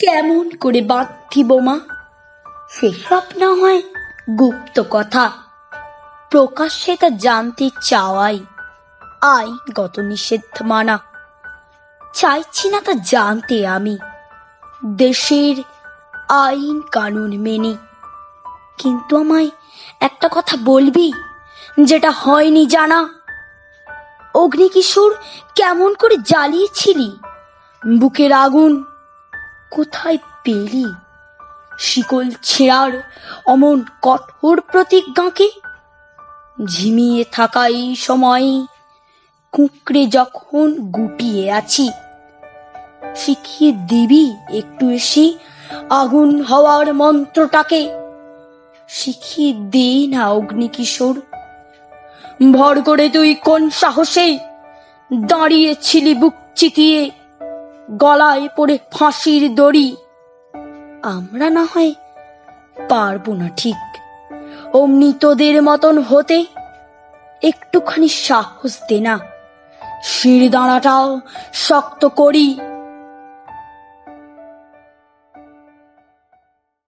কেমন করে বাঁধিব মা সেসব না হয় গুপ্ত কথা। প্রকাশ্যে তা জানতে চাওয়াই আইনগত নিষেধ মানা। চাইছি না তা জানতে আমি। দেশের আইন কানুন মেনে। কিন্তু আমায় একটা কথা বলবি, যেটা হয়নি জানা। অগ্নিকিশোর কেমন করে জ্বালিয়েছিলি? বুকের আগুন কোথায় পেলি? শিকল ছেঁড়ার অমন কঠোর প্রতিজ্ঞাকে? ঝিমিয়ে থাকা এই সময় কুঁকড়ে যখন গুটিয়ে আছি শিখিয়ে দিবি একটু এসে আগুন হওয়ার মন্ত্রটাকে? শিখিয়ে দে না অগ্নিকিশোর? ভর করে তুই কোন সাহসে দাঁড়িয়েছিলি বুক চিতিয়ে? গলায় পড়ে ফাঁসির দড়ি। আমরা না হয় পারব না ঠিক। অমনি মতন হতে একটুখানি সাহস দে না। শির দাঁড়াটাও শক্ত করি।